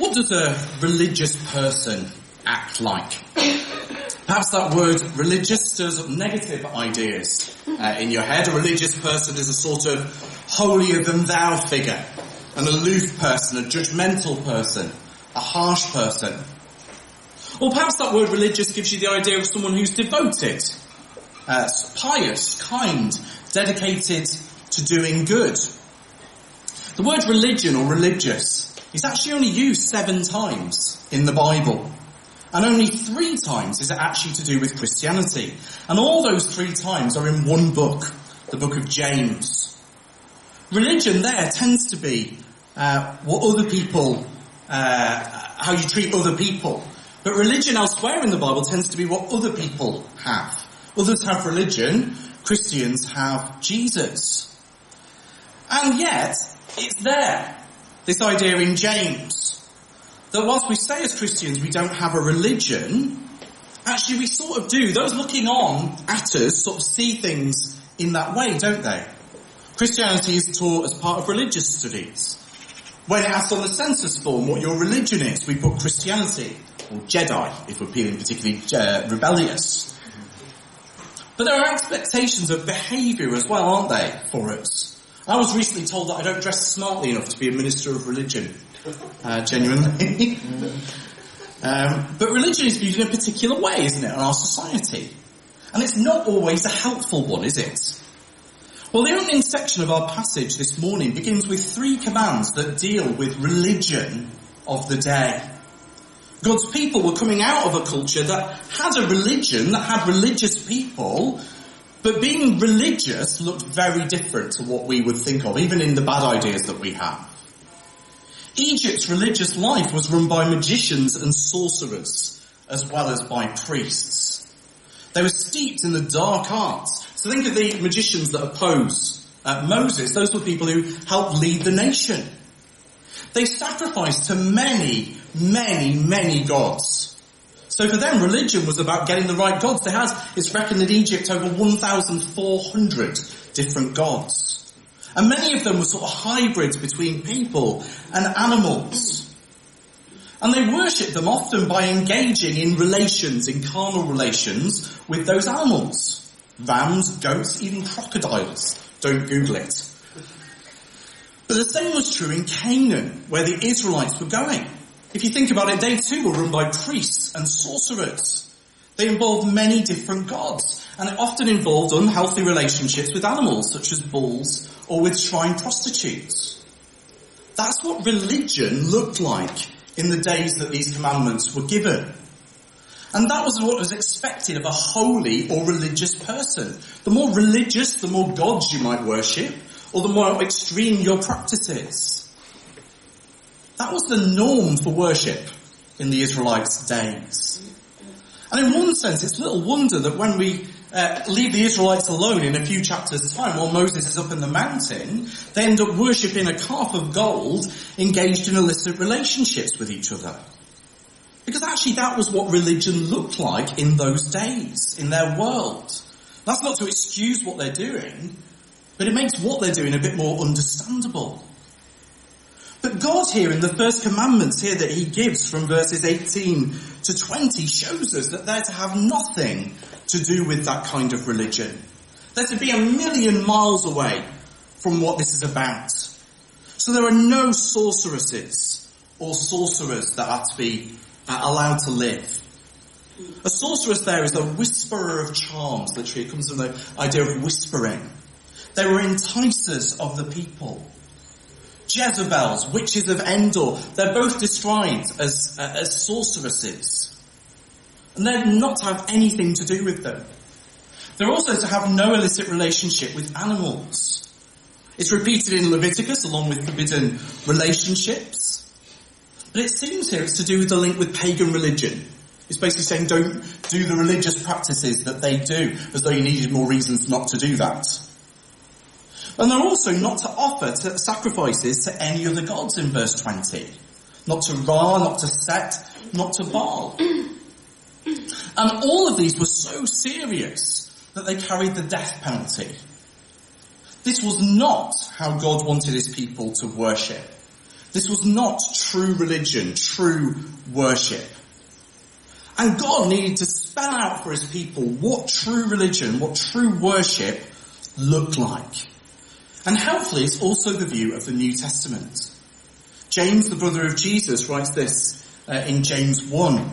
What does a religious person act like? Perhaps that word religious stirs up negative ideas uh, in your head. A religious person is a sort of holier than thou figure, an aloof person, a judgmental person, a harsh person. Or perhaps that word religious gives you the idea of someone who's devoted, uh, pious, kind, dedicated to doing good. The word religion or religious is actually only used seven times in the Bible. And only three times is it actually to do with Christianity. And all those three times are in one book, the book of James. Religion there tends to be uh, what other people, uh, how you treat other people. But religion elsewhere in the Bible tends to be what other people have. Others have religion, Christians have Jesus. And yet, it's there. This idea in James that whilst we say as Christians we don't have a religion, actually we sort of do. Those looking on at us sort of see things in that way, don't they? Christianity is taught as part of religious studies. When asked on the census form what your religion is, we put Christianity, or Jedi, if we're feeling particularly uh, rebellious. But there are expectations of behaviour as well, aren't they, for us? I was recently told that I don't dress smartly enough to be a minister of religion. Uh, genuinely. um, but religion is viewed in a particular way, isn't it, in our society? And it's not always a helpful one, is it? Well, the opening section of our passage this morning begins with three commands that deal with religion of the day. God's people were coming out of a culture that had a religion, that had religious people, but being religious looked very different to what we would think of, even in the bad ideas that we have. Egypt's religious life was run by magicians and sorcerers, as well as by priests. They were steeped in the dark arts. So think of the magicians that oppose uh, Moses. Those were people who helped lead the nation. They sacrificed to many, many, many gods. So for them, religion was about getting the right gods. They had, it's reckoned in Egypt, over 1,400 different gods. And many of them were sort of hybrids between people and animals. And they worshipped them often by engaging in relations, in carnal relations with those animals. Rams, goats, even crocodiles. Don't Google it. But the same was true in Canaan, where the Israelites were going. If you think about it, they too were run by priests and sorcerers. They involved many different gods, and it often involved unhealthy relationships with animals, such as bulls, or with shrine prostitutes. That's what religion looked like in the days that these commandments were given. And that was what was expected of a holy or religious person. The more religious, the more gods you might worship, or the more extreme your practices. That was the norm for worship in the Israelites' days. And in one sense, it's little wonder that when we uh, leave the Israelites alone in a few chapters' time while Moses is up in the mountain, they end up worshipping a calf of gold engaged in illicit relationships with each other. Because actually that was what religion looked like in those days, in their world. That's not to excuse what they're doing, but it makes what they're doing a bit more understandable. But God here in the first commandments here that he gives from verses 18 to 20 shows us that they're to have nothing to do with that kind of religion. They're to be a million miles away from what this is about. So there are no sorceresses or sorcerers that are to be uh, allowed to live. A sorceress there is a whisperer of charms, literally. It comes from the idea of whispering. They were enticers of the people. Jezebels, witches of Endor, they're both described as, uh, as sorceresses. And they're not to have anything to do with them. They're also to have no illicit relationship with animals. It's repeated in Leviticus along with forbidden relationships. But it seems here it's to do with the link with pagan religion. It's basically saying don't do the religious practices that they do, as though you needed more reasons not to do that. And they're also not to offer to sacrifices to any other gods in verse 20. Not to Ra, not to Set, not to Baal. And all of these were so serious that they carried the death penalty. This was not how God wanted his people to worship. This was not true religion, true worship. And God needed to spell out for his people what true religion, what true worship looked like. And helpfully it's also the view of the New Testament. James, the brother of Jesus, writes this uh, in James 1.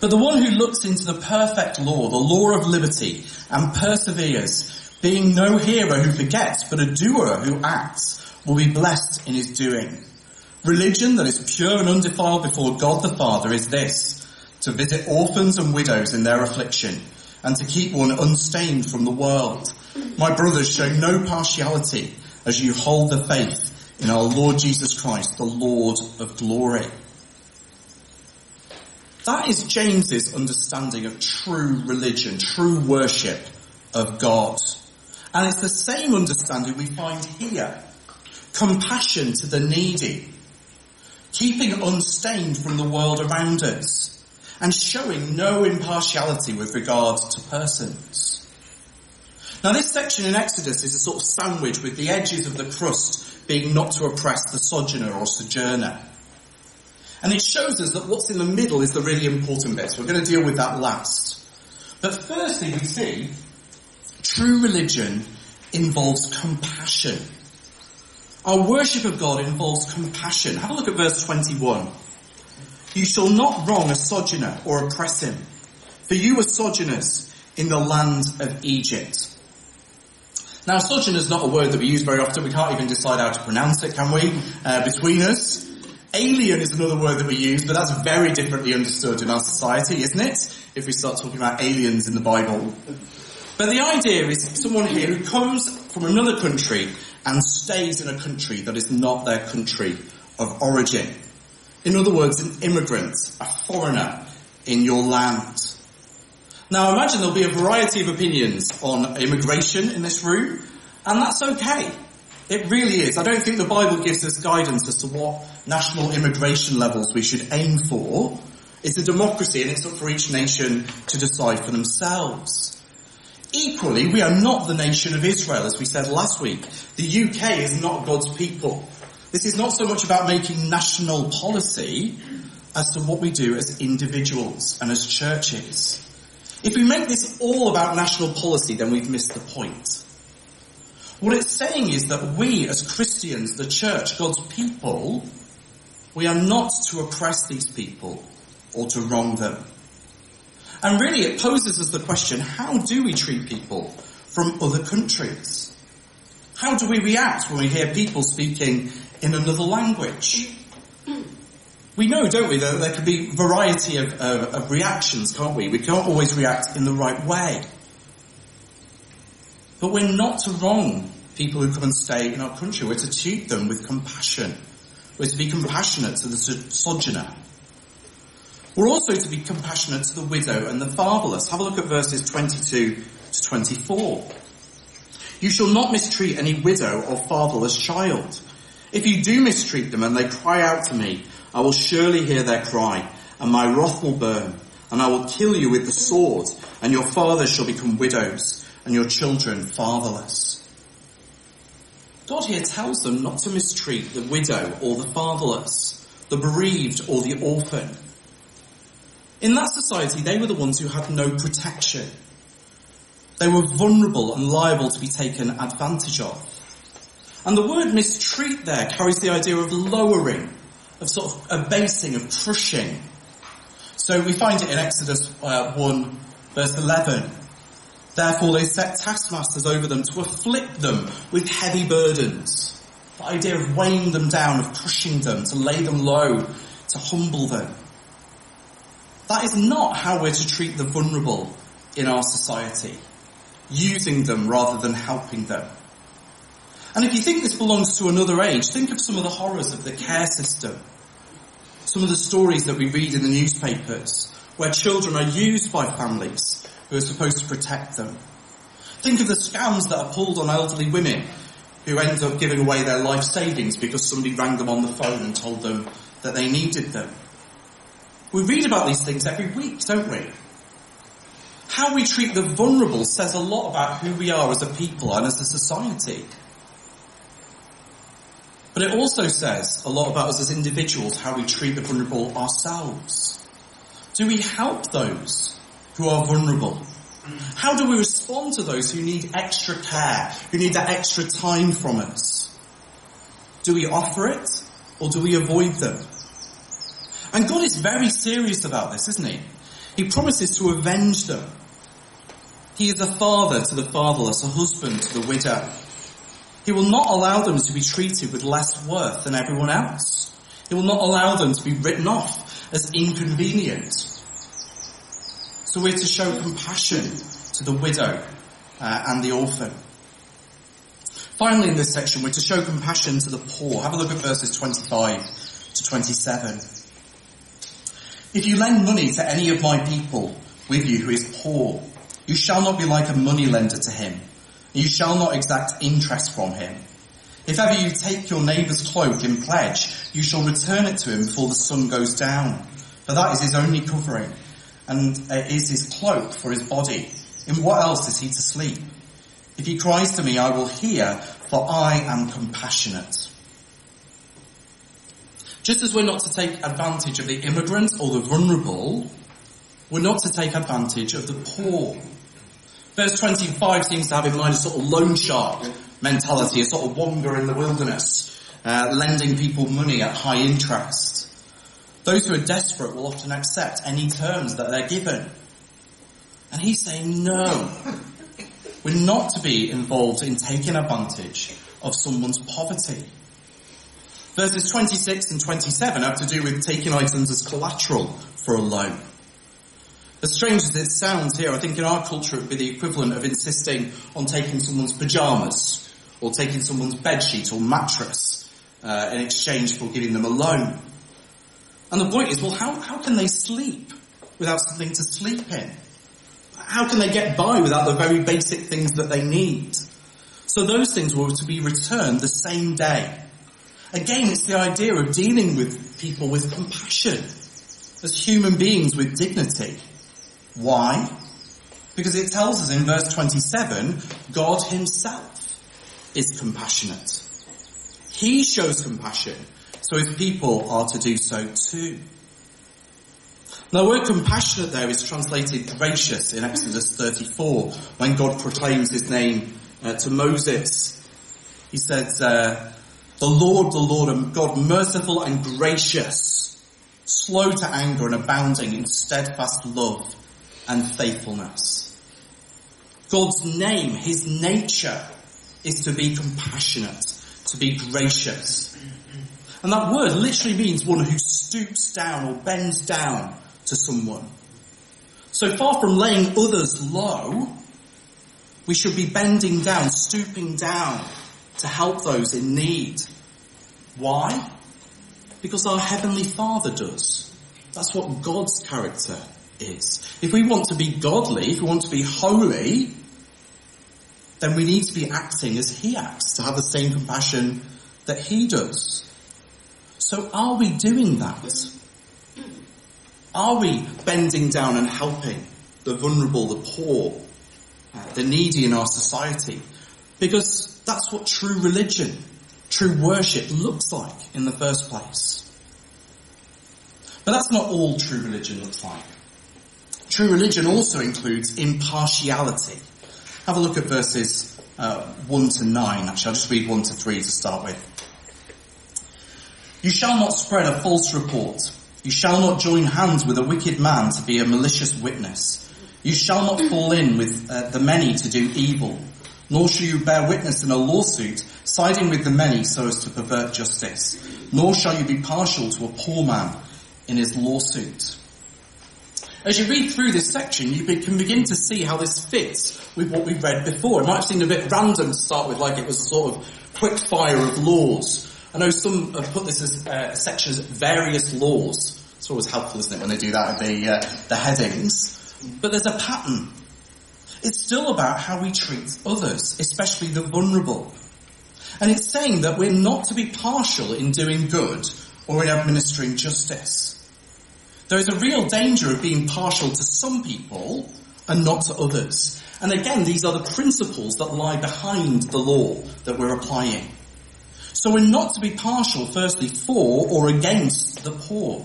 But the one who looks into the perfect law, the law of liberty, and perseveres, being no hearer who forgets, but a doer who acts, will be blessed in his doing. Religion that is pure and undefiled before God the Father is this, to visit orphans and widows in their affliction, and to keep one unstained from the world. My brothers, show no partiality as you hold the faith in our Lord Jesus Christ, the Lord of glory. That is James's understanding of true religion, true worship of God. And it's the same understanding we find here. Compassion to the needy. Keeping unstained from the world around us. And showing no impartiality with regard to persons. Now this section in Exodus is a sort of sandwich with the edges of the crust being not to oppress the sojourner or sojourner. And it shows us that what's in the middle is the really important bit. So we're going to deal with that last. But firstly we see true religion involves compassion. Our worship of God involves compassion. Have a look at verse 21. You shall not wrong a sojourner or oppress him, for you were sojourners in the land of Egypt. Now, sojourner is not a word that we use very often. We can't even decide how to pronounce it, can we? Uh, between us. Alien is another word that we use, but that's very differently understood in our society, isn't it? If we start talking about aliens in the Bible. But the idea is someone here who comes from another country and stays in a country that is not their country of origin. In other words, an immigrant, a foreigner in your land. Now imagine there'll be a variety of opinions on immigration in this room, and that's okay. It really is. I don't think the Bible gives us guidance as to what national immigration levels we should aim for. It's a democracy and it's up for each nation to decide for themselves. Equally, we are not the nation of Israel, as we said last week. The UK is not God's people. This is not so much about making national policy as to what we do as individuals and as churches. If we make this all about national policy, then we've missed the point. What it's saying is that we as Christians, the church, God's people, we are not to oppress these people or to wrong them. And really it poses us the question, how do we treat people from other countries? How do we react when we hear people speaking in another language? We know, don't we, that there could be variety of, of, of reactions, can't we? We can't always react in the right way. But we're not to wrong people who come and stay in our country. We're to treat them with compassion. We're to be compassionate to the sojourner. We're also to be compassionate to the widow and the fatherless. Have a look at verses 22 to 24. You shall not mistreat any widow or fatherless child. If you do mistreat them and they cry out to me, I will surely hear their cry and my wrath will burn and I will kill you with the sword and your fathers shall become widows and your children fatherless. God here tells them not to mistreat the widow or the fatherless, the bereaved or the orphan. In that society, they were the ones who had no protection. They were vulnerable and liable to be taken advantage of. And the word mistreat there carries the idea of lowering, of sort of abasing, of crushing. So we find it in Exodus uh, 1 verse 11. Therefore they set taskmasters over them to afflict them with heavy burdens. The idea of weighing them down, of crushing them, to lay them low, to humble them. That is not how we're to treat the vulnerable in our society. Using them rather than helping them. And if you think this belongs to another age, think of some of the horrors of the care system. Some of the stories that we read in the newspapers where children are used by families who are supposed to protect them. Think of the scams that are pulled on elderly women who end up giving away their life savings because somebody rang them on the phone and told them that they needed them. We read about these things every week, don't we? How we treat the vulnerable says a lot about who we are as a people and as a society. But it also says a lot about us as individuals, how we treat the vulnerable ourselves. Do we help those who are vulnerable? How do we respond to those who need extra care, who need that extra time from us? Do we offer it or do we avoid them? And God is very serious about this, isn't he? He promises to avenge them. He is a father to the fatherless, a husband to the widow. He will not allow them to be treated with less worth than everyone else. He will not allow them to be written off as inconvenient. So we're to show compassion to the widow uh, and the orphan. Finally in this section, we're to show compassion to the poor. Have a look at verses 25 to 27. If you lend money to any of my people with you who is poor, you shall not be like a moneylender to him you shall not exact interest from him. If ever you take your neighbour's cloak in pledge, you shall return it to him before the sun goes down. For that is his only covering, and is his cloak for his body. In what else is he to sleep? If he cries to me, I will hear, for I am compassionate. Just as we're not to take advantage of the immigrant or the vulnerable, we're not to take advantage of the poor. Verse 25 seems to have in mind a sort of loan shark mentality, a sort of wander in the wilderness, uh, lending people money at high interest. Those who are desperate will often accept any terms that they're given. And he's saying no. We're not to be involved in taking advantage of someone's poverty. Verses 26 and 27 have to do with taking items as collateral for a loan. As strange as it sounds here, I think in our culture it would be the equivalent of insisting on taking someone's pajamas or taking someone's bedsheet or mattress uh, in exchange for giving them a loan. And the point is, well, how, how can they sleep without something to sleep in? How can they get by without the very basic things that they need? So those things were to be returned the same day. Again, it's the idea of dealing with people with compassion as human beings with dignity. Why? Because it tells us in verse 27, God himself is compassionate. He shows compassion, so his people are to do so too. Now the word compassionate there is translated gracious in Exodus 34 when God proclaims his name uh, to Moses. He says, uh, the Lord, the Lord, God merciful and gracious, slow to anger and abounding in steadfast love and faithfulness. God's name, His nature is to be compassionate, to be gracious. And that word literally means one who stoops down or bends down to someone. So far from laying others low, we should be bending down, stooping down to help those in need. Why? Because our Heavenly Father does. That's what God's character is. If we want to be godly, if we want to be holy, then we need to be acting as he acts, to have the same compassion that he does. So are we doing that? Are we bending down and helping the vulnerable, the poor, uh, the needy in our society? Because that's what true religion, true worship looks like in the first place. But that's not all true religion looks like. True religion also includes impartiality. Have a look at verses uh, 1 to 9. Actually, I'll just read 1 to 3 to start with. You shall not spread a false report. You shall not join hands with a wicked man to be a malicious witness. You shall not fall in with uh, the many to do evil, nor shall you bear witness in a lawsuit, siding with the many so as to pervert justice, nor shall you be partial to a poor man in his lawsuit. As you read through this section, you can begin to see how this fits with what we've read before. It might seemed a bit random to start with, like it was a sort of quick fire of laws. I know some have put this as uh, a section as various laws. It's always helpful, isn't it, when they do that at the, uh, the headings. But there's a pattern. It's still about how we treat others, especially the vulnerable. And it's saying that we're not to be partial in doing good or in administering justice. There is a real danger of being partial to some people and not to others. And again, these are the principles that lie behind the law that we're applying. So we're not to be partial, firstly, for or against the poor.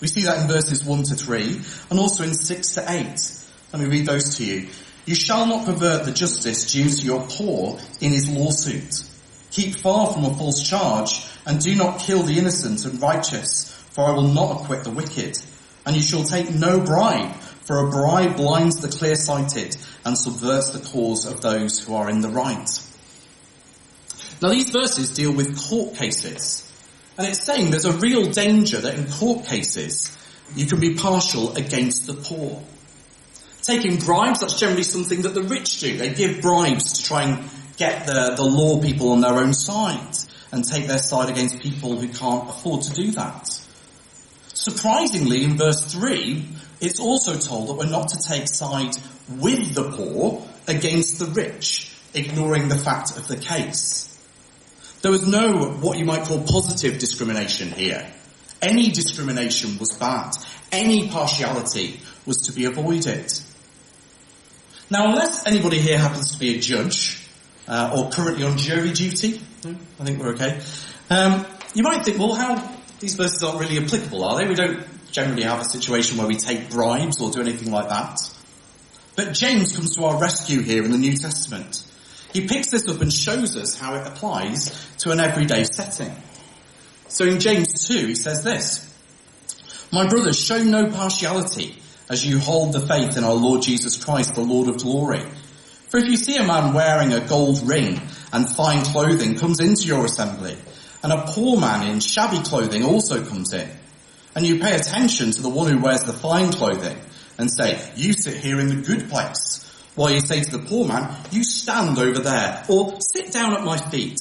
We see that in verses 1 to 3 and also in 6 to 8. Let me read those to you. You shall not pervert the justice due to your poor in his lawsuit. Keep far from a false charge and do not kill the innocent and righteous, for I will not acquit the wicked. And you shall take no bribe, for a bribe blinds the clear-sighted and subverts the cause of those who are in the right. Now these verses deal with court cases. And it's saying there's a real danger that in court cases, you can be partial against the poor. Taking bribes, that's generally something that the rich do. They give bribes to try and get the, the law people on their own side and take their side against people who can't afford to do that. Surprisingly, in verse 3, it's also told that we're not to take side with the poor against the rich, ignoring the fact of the case. There was no what you might call positive discrimination here. Any discrimination was bad. Any partiality was to be avoided. Now, unless anybody here happens to be a judge uh, or currently on jury duty, I think we're okay. Um, you might think, well, how these verses aren't really applicable, are they? We don't generally have a situation where we take bribes or do anything like that. But James comes to our rescue here in the New Testament. He picks this up and shows us how it applies to an everyday setting. So in James 2, he says this, My brothers, show no partiality as you hold the faith in our Lord Jesus Christ, the Lord of glory. For if you see a man wearing a gold ring and fine clothing comes into your assembly, and a poor man in shabby clothing also comes in, and you pay attention to the one who wears the fine clothing, and say, you sit here in the good place, while you say to the poor man, you stand over there, or sit down at my feet.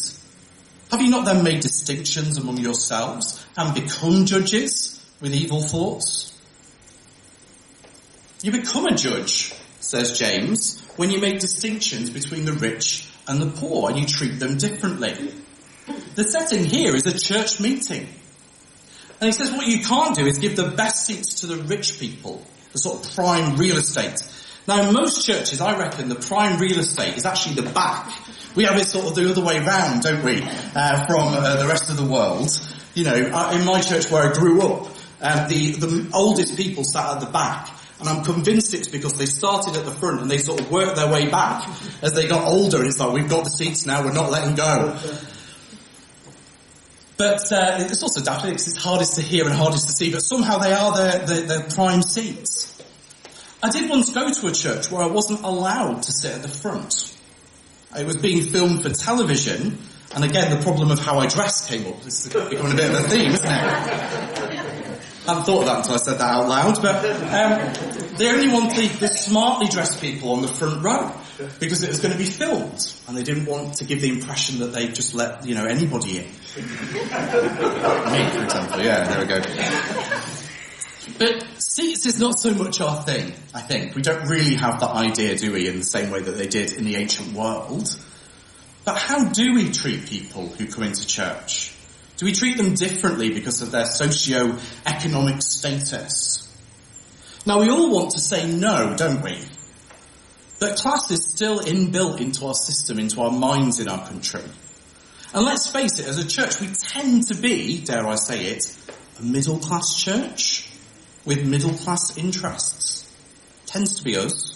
Have you not then made distinctions among yourselves and become judges with evil thoughts? You become a judge, says James, when you make distinctions between the rich and the poor and you treat them differently. The setting here is a church meeting. And he says what you can't do is give the best seats to the rich people, the sort of prime real estate. Now in most churches, I reckon the prime real estate is actually the back. We have it sort of the other way round, don't we, uh, from uh, the rest of the world. You know, in my church where I grew up, um, the, the oldest people sat at the back and I'm convinced it's because they started at the front and they sort of worked their way back as they got older. It's like, we've got the seats now, we're not letting go. But uh, it's also daft because it's hardest to hear and hardest to see, but somehow they are their, their, their prime seats. I did once go to a church where I wasn't allowed to sit at the front. It was being filmed for television, and again the problem of how I dress came up. This is becoming a bit of a theme, isn't it? I hadn't thought of that until I said that out loud, but um, they only wanted the smartly dressed people on the front row because it was going to be filmed, and they didn't want to give the impression that they just let you know anybody in. Me, for example, yeah, there we go. But seats is not so much our thing, I think. We don't really have that idea, do we, in the same way that they did in the ancient world. But how do we treat people who come into church? Do we treat them differently because of their socio-economic status? Now we all want to say no, don't we? But class is still inbuilt into our system, into our minds in our country. And let's face it, as a church we tend to be, dare I say it, a middle class church with middle class interests. Tends to be us.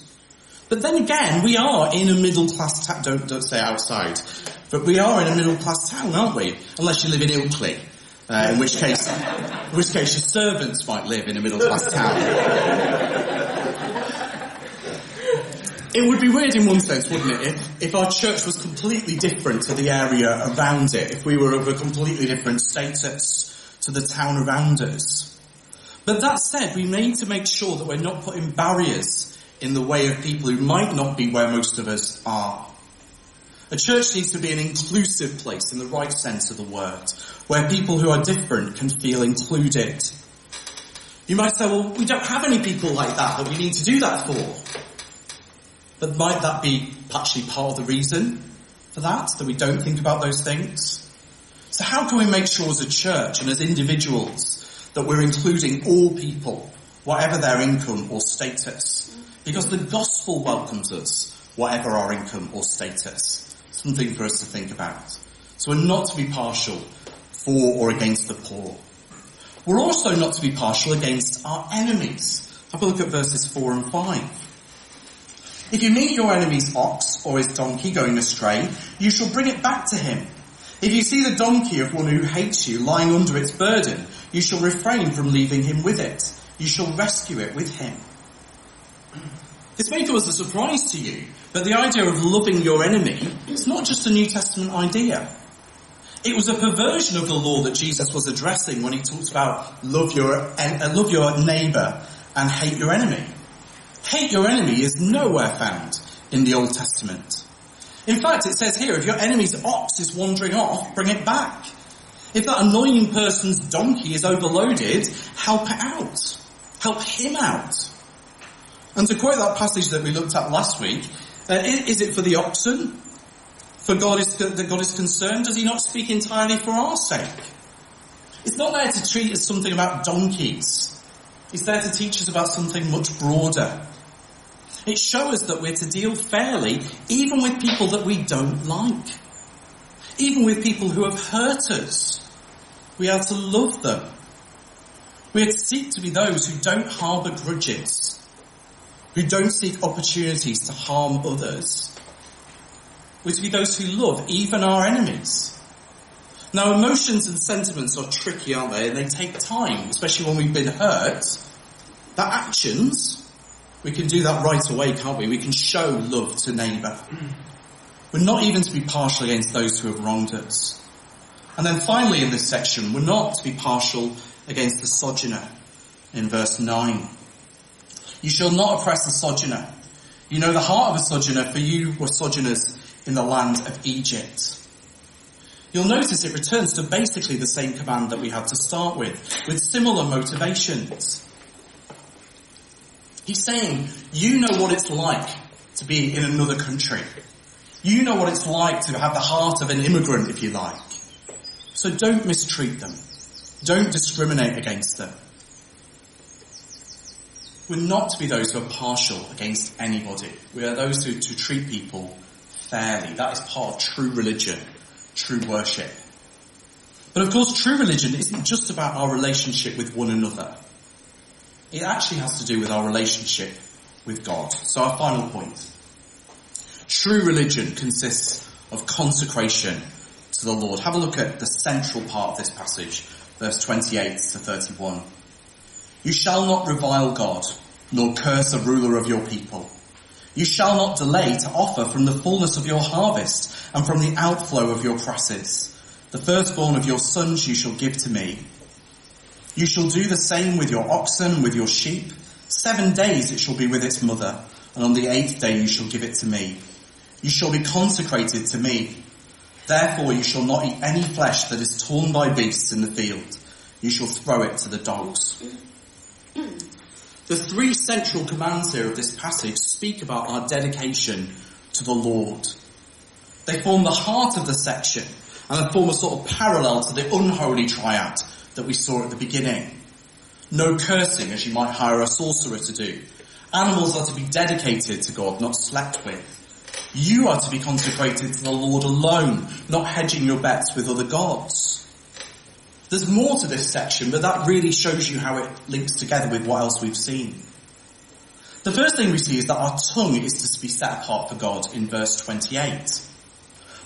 But then again, we are in a middle class town, don't, don't say outside, but we are in a middle class town, aren't we? Unless you live in Ilkley. Uh, in which case, in which case your servants might live in a middle class town. It would be weird in one sense, wouldn't it, if, if our church was completely different to the area around it, if we were of a completely different status to the town around us. But that said, we need to make sure that we're not putting barriers in the way of people who might not be where most of us are. A church needs to be an inclusive place in the right sense of the word, where people who are different can feel included. You might say, well, we don't have any people like that that we need to do that for. But might that be actually part of the reason for that, that we don't think about those things? So how can we make sure as a church and as individuals that we're including all people, whatever their income or status? Because the gospel welcomes us, whatever our income or status something for us to think about. So we're not to be partial for or against the poor. We're also not to be partial against our enemies. Have a look at verses 4 and 5. If you meet your enemy's ox or his donkey going astray, you shall bring it back to him. If you see the donkey of one who hates you lying under its burden, you shall refrain from leaving him with it. You shall rescue it with him. This may as a surprise to you, but the idea of loving your enemy is not just a New Testament idea. It was a perversion of the law that Jesus was addressing when he talks about love your, uh, love your neighbor and hate your enemy. Hate your enemy is nowhere found in the Old Testament. In fact, it says here, if your enemy's ox is wandering off, bring it back. If that annoying person's donkey is overloaded, help it out. Help him out. And to quote that passage that we looked at last week, uh, is it for the oxen? For God is, that God is concerned? Does he not speak entirely for our sake? It's not there to treat as something about donkeys. It's there to teach us about something much broader. It shows us that we're to deal fairly even with people that we don't like. Even with people who have hurt us. We are to love them. We are to seek to be those who don't harbour grudges. Who don't seek opportunities to harm others. We're to be those who love even our enemies. Now emotions and sentiments are tricky, aren't they? And they take time, especially when we've been hurt. But actions, we can do that right away, can't we? We can show love to neighbour. We're not even to be partial against those who have wronged us. And then finally in this section, we're not to be partial against the sojourner in verse 9. You shall not oppress the sojourner. You know the heart of a sojourner, for you were sojourners in the land of Egypt. You'll notice it returns to basically the same command that we had to start with, with similar motivations. He's saying, you know what it's like to be in another country. You know what it's like to have the heart of an immigrant, if you like. So don't mistreat them. Don't discriminate against them. We're not to be those who are partial against anybody. We are those who to treat people fairly. That is part of true religion, true worship. But of course, true religion isn't just about our relationship with one another. It actually has to do with our relationship with God. So our final point. True religion consists of consecration to the Lord. Have a look at the central part of this passage, verse 28 to 31. You shall not revile God, nor curse a ruler of your people. You shall not delay to offer from the fullness of your harvest and from the outflow of your presses. The firstborn of your sons you shall give to me. You shall do the same with your oxen, with your sheep. Seven days it shall be with its mother, and on the eighth day you shall give it to me. You shall be consecrated to me. Therefore you shall not eat any flesh that is torn by beasts in the field. You shall throw it to the dogs. The three central commands here of this passage speak about our dedication to the Lord. They form the heart of the section and they form a sort of parallel to the unholy triad that we saw at the beginning. No cursing as you might hire a sorcerer to do. Animals are to be dedicated to God, not slept with. You are to be consecrated to the Lord alone, not hedging your bets with other gods. There's more to this section, but that really shows you how it links together with what else we've seen. The first thing we see is that our tongue is to be set apart for God in verse 28.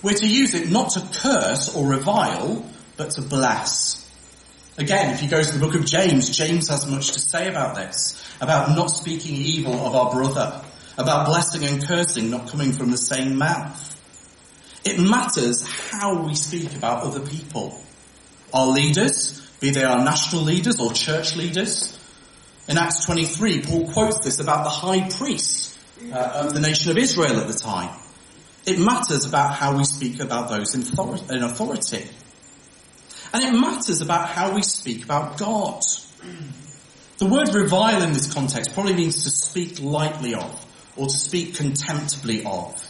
We're to use it not to curse or revile, but to bless. Again, if you go to the book of James, James has much to say about this, about not speaking evil of our brother, about blessing and cursing not coming from the same mouth. It matters how we speak about other people. Our leaders, be they our national leaders or church leaders. In Acts 23, Paul quotes this about the high priest uh, of the nation of Israel at the time. It matters about how we speak about those in authority. And it matters about how we speak about God. The word revile in this context probably means to speak lightly of, or to speak contemptibly of.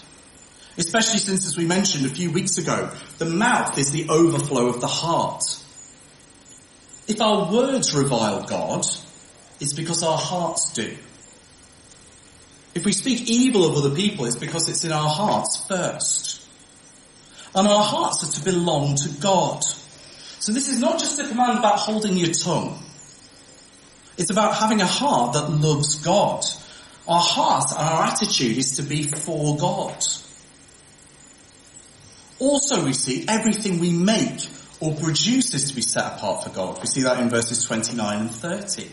Especially since, as we mentioned a few weeks ago, the mouth is the overflow of the heart. If our words revile God, it's because our hearts do. If we speak evil of other people, it's because it's in our hearts first. And our hearts are to belong to God. So this is not just a command about holding your tongue. It's about having a heart that loves God. Our heart and our attitude is to be for God. Also we see everything we make or produce is to be set apart for God. We see that in verses 29 and 30.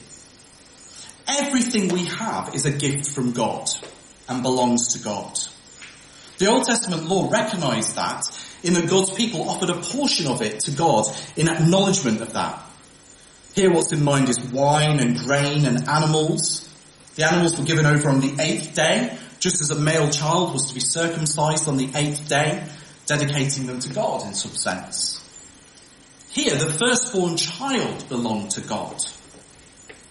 Everything we have is a gift from God and belongs to God. The Old Testament law recognized that in that God's people offered a portion of it to God in acknowledgement of that. Here what's in mind is wine and grain and animals. The animals were given over on the eighth day, just as a male child was to be circumcised on the eighth day, dedicating them to God in some sense. Here, the firstborn child belonged to God.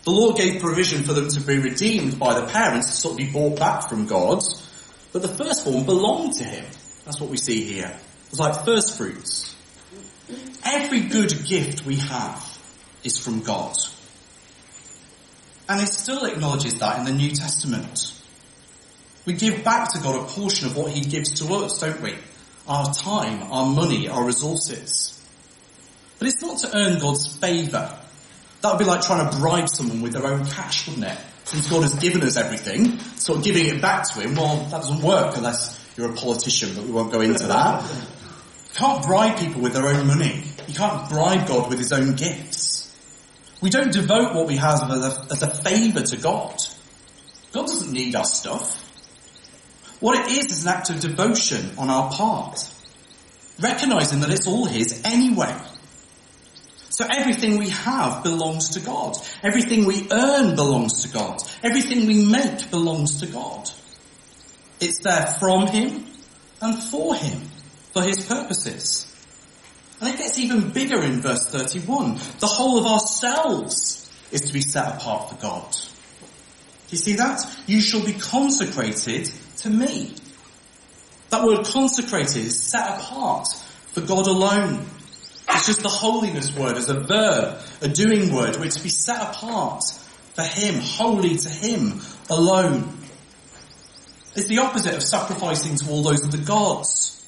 The law gave provision for them to be redeemed by the parents, to sort of be bought back from God, but the firstborn belonged to him. That's what we see here. It's like first fruits. Every good gift we have is from God. And it still acknowledges that in the New Testament. We give back to God a portion of what He gives to us, don't we? Our time, our money, our resources. But it's not to earn God's favour. That would be like trying to bribe someone with their own cash, wouldn't it? Since God has given us everything, sort of giving it back to Him, well, that doesn't work unless you're a politician, but we won't go into that. You can't bribe people with their own money. You can't bribe God with His own gifts. We don't devote what we have as a, as a favour to God. God doesn't need our stuff. What it is is an act of devotion on our part. Recognizing that it's all His anyway. So everything we have belongs to God. Everything we earn belongs to God. Everything we make belongs to God. It's there from Him and for Him, for His purposes. And it gets even bigger in verse 31. The whole of ourselves is to be set apart for God. Do you see that? You shall be consecrated to me. That word consecrated is set apart for God alone. It's just the holiness word as a verb, a doing word. We're to be set apart for Him, holy to Him alone. It's the opposite of sacrificing to all those other gods.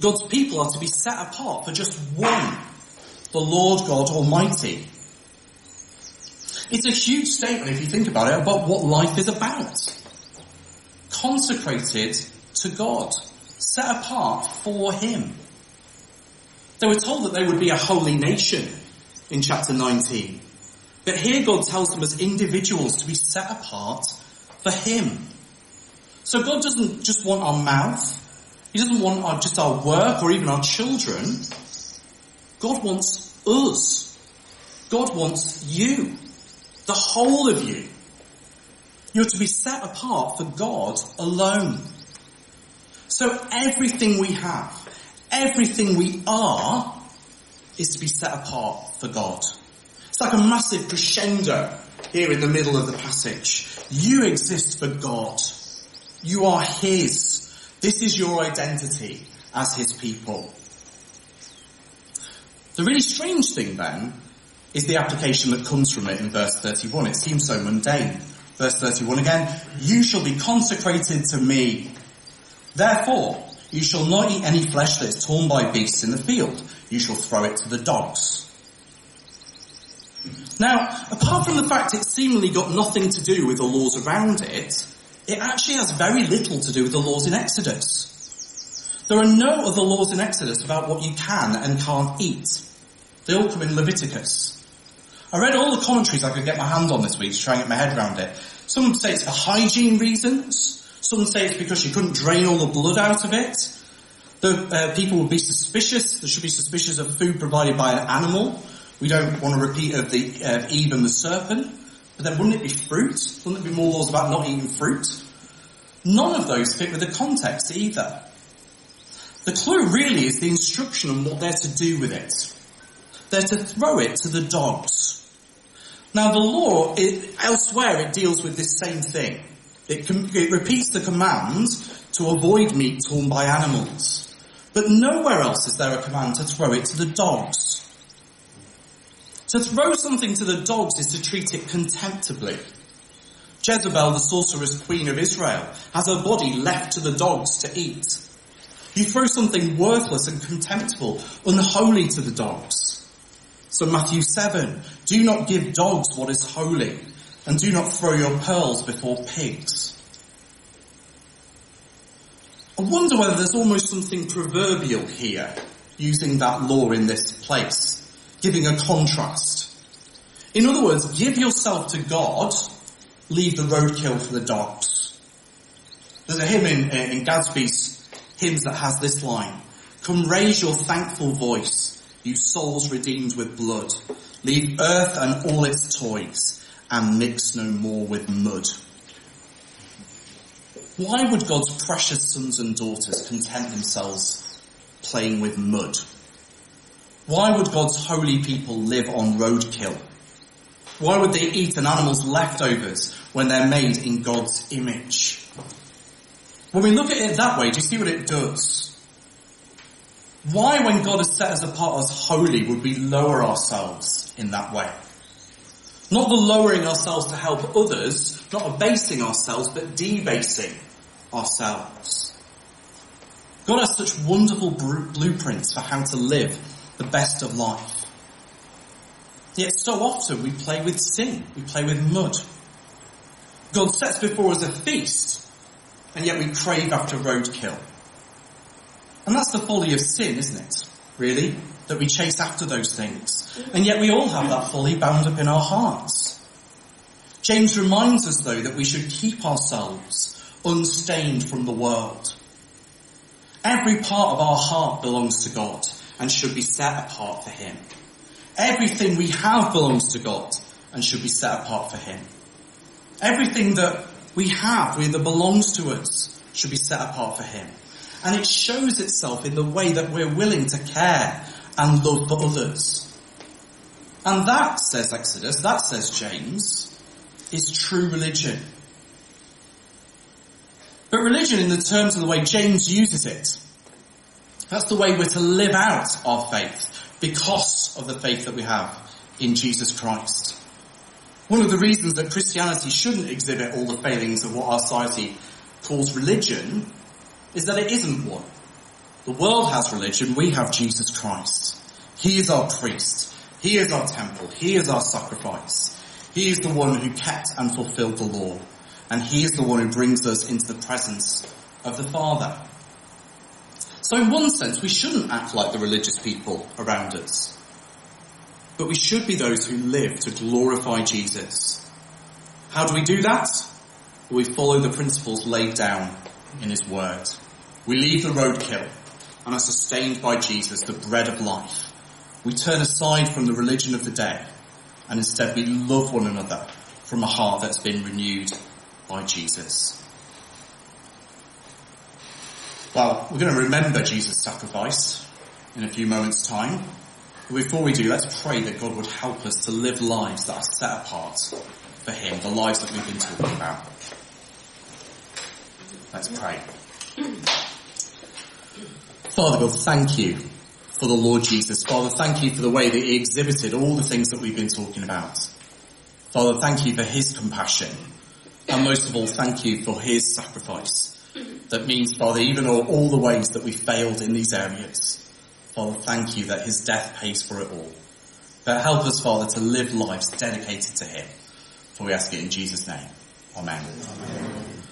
God's people are to be set apart for just one, the Lord God Almighty. It's a huge statement if you think about it about what life is about. Consecrated to God. Set apart for Him. They were told that they would be a holy nation in chapter 19. But here God tells them as individuals to be set apart for Him. So God doesn't just want our mouth. He doesn't want our, just our work or even our children. God wants us. God wants you. The whole of you. You're to be set apart for God alone. So everything we have, everything we are, is to be set apart for God. It's like a massive crescendo here in the middle of the passage. You exist for God. You are His. This is your identity as his people. The really strange thing then is the application that comes from it in verse 31. It seems so mundane. Verse 31 again, you shall be consecrated to me. Therefore, you shall not eat any flesh that is torn by beasts in the field. You shall throw it to the dogs. Now, apart from the fact it's seemingly got nothing to do with the laws around it, it actually has very little to do with the laws in Exodus. There are no other laws in Exodus about what you can and can't eat. They all come in Leviticus. I read all the commentaries I could get my hands on this week trying to try and get my head around it. Some say it's for hygiene reasons. Some say it's because you couldn't drain all the blood out of it. The uh, people would be suspicious. They should be suspicious of food provided by an animal. We don't want to repeat of the uh, Eve and the serpent. But then wouldn't it be fruit? Wouldn't there be more laws about not eating fruit? None of those fit with the context either. The clue really is the instruction on what they're to do with it. They're to throw it to the dogs. Now the law, it, elsewhere it deals with this same thing. It, it repeats the command to avoid meat torn by animals. But nowhere else is there a command to throw it to the dogs. To throw something to the dogs is to treat it contemptibly. Jezebel, the sorceress queen of Israel, has her body left to the dogs to eat. You throw something worthless and contemptible, unholy to the dogs. So Matthew 7, do not give dogs what is holy, and do not throw your pearls before pigs. I wonder whether there's almost something proverbial here, using that law in this place, giving a contrast. In other words, give yourself to God, leave the roadkill for the dogs. There's a hymn in, uh, in Gadsby's hymns that has this line, Come raise your thankful voice, you souls redeemed with blood. Leave earth and all its toys, and mix no more with mud. Why would God's precious sons and daughters content themselves playing with mud? Why would God's holy people live on roadkill? Why would they eat an animal's leftovers when they're made in God's image? When we look at it that way, do you see what it does? Why, when God has set us apart as holy, would we lower ourselves in that way? Not the lowering ourselves to help others, not abasing ourselves, but debasing ourselves. God has such wonderful blueprints for how to live the best of life. Yet so often we play with sin, we play with mud. God sets before us a feast, and yet we crave after roadkill. And that's the folly of sin, isn't it? Really? That we chase after those things. And yet we all have that fully bound up in our hearts. James reminds us though that we should keep ourselves unstained from the world. Every part of our heart belongs to God and should be set apart for Him. Everything we have belongs to God and should be set apart for Him. Everything that we have, that belongs to us, should be set apart for Him. And it shows itself in the way that we're willing to care and love for others. And that, says Exodus, that says James, is true religion. But religion in the terms of the way James uses it, that's the way we're to live out our faith because of the faith that we have in Jesus Christ. One of the reasons that Christianity shouldn't exhibit all the failings of what our society calls religion is that it isn't one. The world has religion, we have Jesus Christ. He is our priest. He is our temple. He is our sacrifice. He is the one who kept and fulfilled the law and he is the one who brings us into the presence of the Father. So in one sense, we shouldn't act like the religious people around us. But we should be those who live to glorify Jesus. How do we do that? We follow the principles laid down in His Word. We leave the roadkill and are sustained by Jesus, the bread of life. We turn aside from the religion of the day and instead we love one another from a heart that's been renewed by Jesus. Well, we're going to remember Jesus' sacrifice in a few moments' time. But before we do, let's pray that God would help us to live lives that are set apart for Him, the lives that we've been talking about. Let's pray. Father God, thank you for the Lord Jesus. Father, thank you for the way that He exhibited all the things that we've been talking about. Father, thank you for His compassion and most of all, thank you for his sacrifice. That means, Father, even all, all the ways that we failed in these areas, Father, thank you that his death pays for it all. But help us, Father, to live lives dedicated to him. For we ask it in Jesus' name. Amen. Amen.